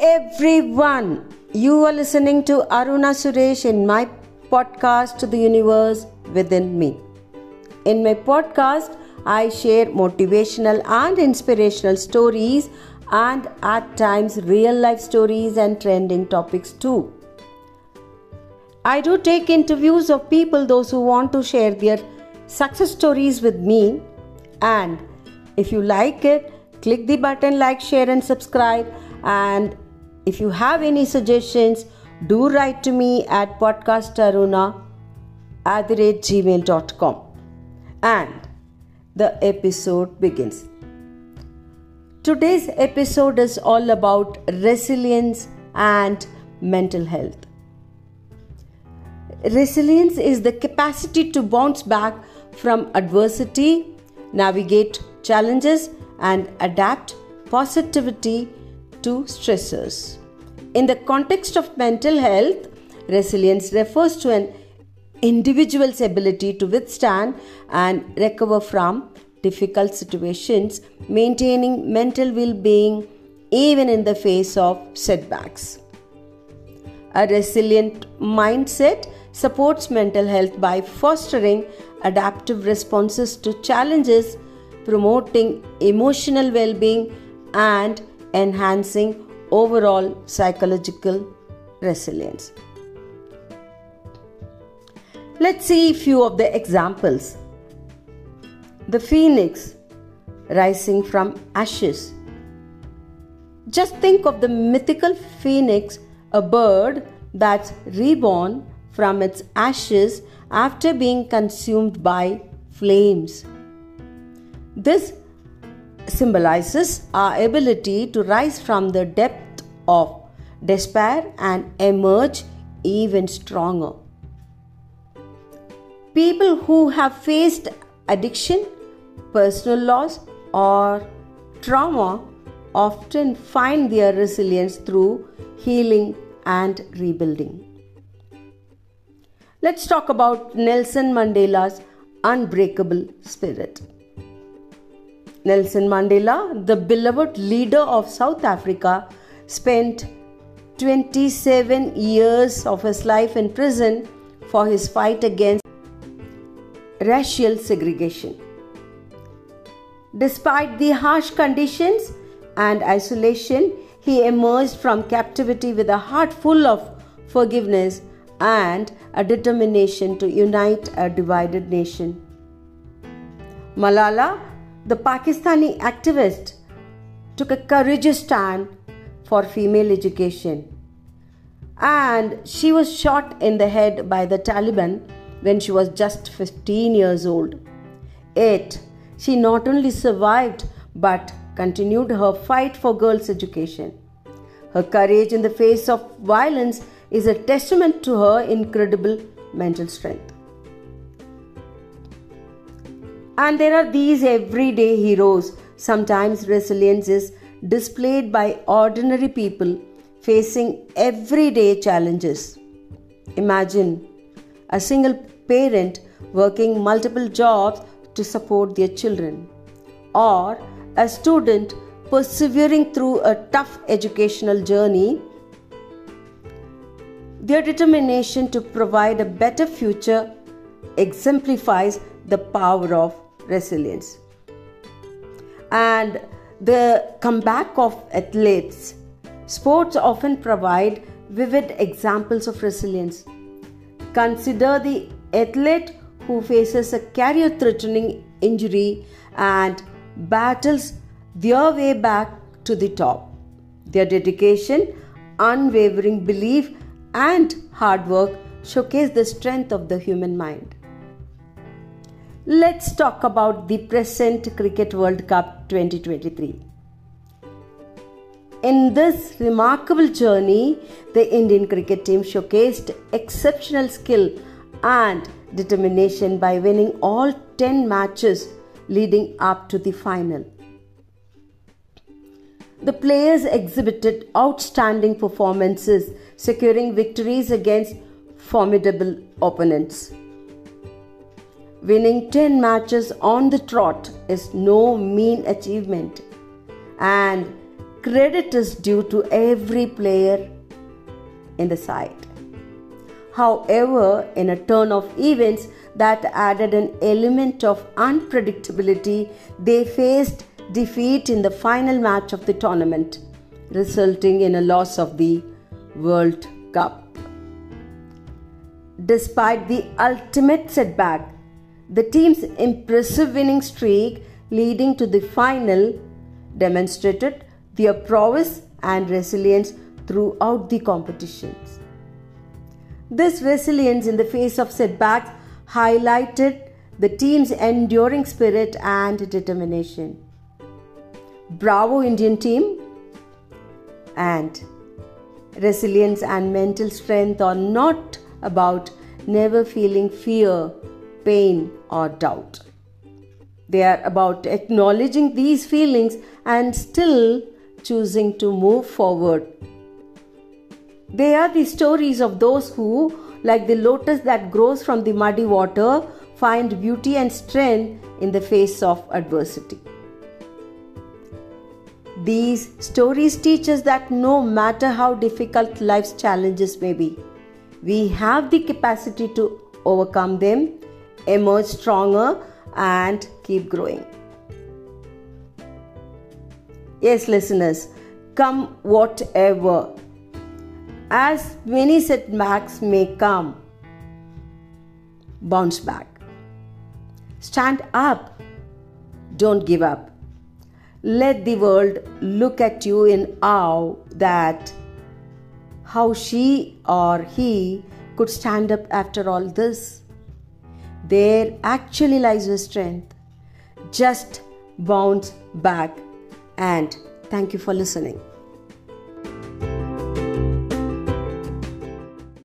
everyone, you are listening to Aruna Suresh in my podcast the universe within me. In my podcast, I share motivational and inspirational stories and at times real life stories and trending topics too. I do take interviews of people those who want to share their success stories with me and if you like it click the button like share and subscribe and if you have any suggestions do write to me at podcastaruna at the rate gmail.com and the episode begins. Today's episode is all about resilience and mental health. Resilience is the capacity to bounce back from adversity navigate challenges and adapt positivity to stressors. In the context of mental health, resilience refers to an individual's ability to withstand and recover from difficult situations, maintaining mental well being even in the face of setbacks. A resilient mindset supports mental health by fostering adaptive responses to challenges, promoting emotional well being, and enhancing overall psychological resilience. Let's see a few of the examples. The phoenix rising from ashes. Just think of the mythical phoenix, a bird that's reborn from its ashes after being consumed by flames. This symbolizes our ability to rise from the depth of despair and emerge even stronger. People who have faced addiction, personal loss, or trauma often find their resilience through healing and rebuilding. Let's talk about Nelson Mandela's unbreakable spirit. Nelson Mandela, the beloved leader of South Africa, spent 27 years of his life in prison for his fight against racial segregation. Despite the harsh conditions and isolation, he emerged from captivity with a heart full of forgiveness and a determination to unite a divided nation. Malala, the Pakistani activist, took a courageous stand for female education. And she was shot in the head by the Taliban when she was just 15 years old. Yet, she not only survived but continued her fight for girls' education. Her courage in the face of violence is a testament to her incredible mental strength. And there are these everyday heroes. Sometimes resilience is displayed by ordinary people facing everyday challenges. Imagine a single parent working multiple jobs to support their children, or a student persevering through a tough educational journey their determination to provide a better future exemplifies the power of resilience. And the comeback of athletes. Sports often provide vivid examples of resilience. Consider the athlete who faces a career threatening injury and battles their way back to the top. Their dedication, unwavering belief, and hard work showcase the strength of the human mind. Let's talk about the present Cricket World Cup 2023. In this remarkable journey, the Indian cricket team showcased exceptional skill and determination by winning all 10 matches leading up to the final. The players exhibited outstanding performances, securing victories against formidable opponents. Winning 10 matches on the trot is no mean achievement, and credit is due to every player in the side. However, in a turn of events that added an element of unpredictability, they faced defeat in the final match of the tournament, resulting in a loss of the World Cup. Despite the ultimate setback, the team's impressive winning streak leading to the final demonstrated their prowess and resilience throughout the competitions. This resilience in the face of setbacks highlighted the team's enduring spirit and determination. Bravo, Indian team! And resilience and mental strength are not about never feeling fear, pain, or doubt. They are about acknowledging these feelings and still choosing to move forward they are the stories of those who, like the lotus that grows from the muddy water, find beauty and strength in the face of adversity. These stories teach us that no matter how difficult life's challenges may be, we have the capacity to overcome them, emerge stronger, and keep growing. Yes, listeners, come whatever as many setbacks may come, bounce back. Stand up. Don't give up. Let the world look at you in awe that how she or he could stand up after all this. There actually lies your strength. Just bounce back and thank you for listening.